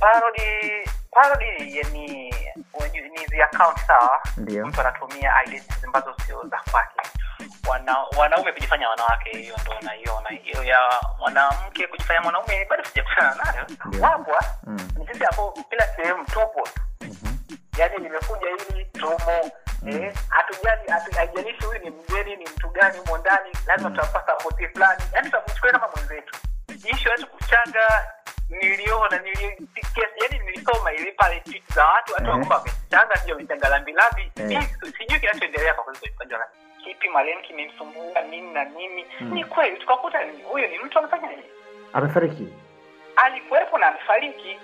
parody parody yani ni hizi account sawa. Ndio. mtu anatumia identities ambazo sio za kwake. Wana wanaume kujifanya wanawake hiyo ndo naiona. Hiyo ya mwanamke kujifanya mwanaume bado sijakutana nayo. Ah. Mm. ni sisi hapo kila sehemu tupo. Mhm. yaani nimekuja hili tumo eh, hatujali hatu- haijalishi huyu ni mgeni ni mtu gani humo ndani lazima tutapata sapoti fulani. Yaani tutamchukulia kama mwenzetu. Ishu awezi kuchanga niliona nili nilisoma pale tweet za watu watu Eh. wakuwa wamechanga sio wamechanga lambilambi Eh. Sijui kinachoendelea kwa kweli kipi marehemu kimemsumbua nini na nini Mm. ni kweli tukakuta ni- huyo ni mtu amefanya nini Amefariki. alikuwepo na amefariki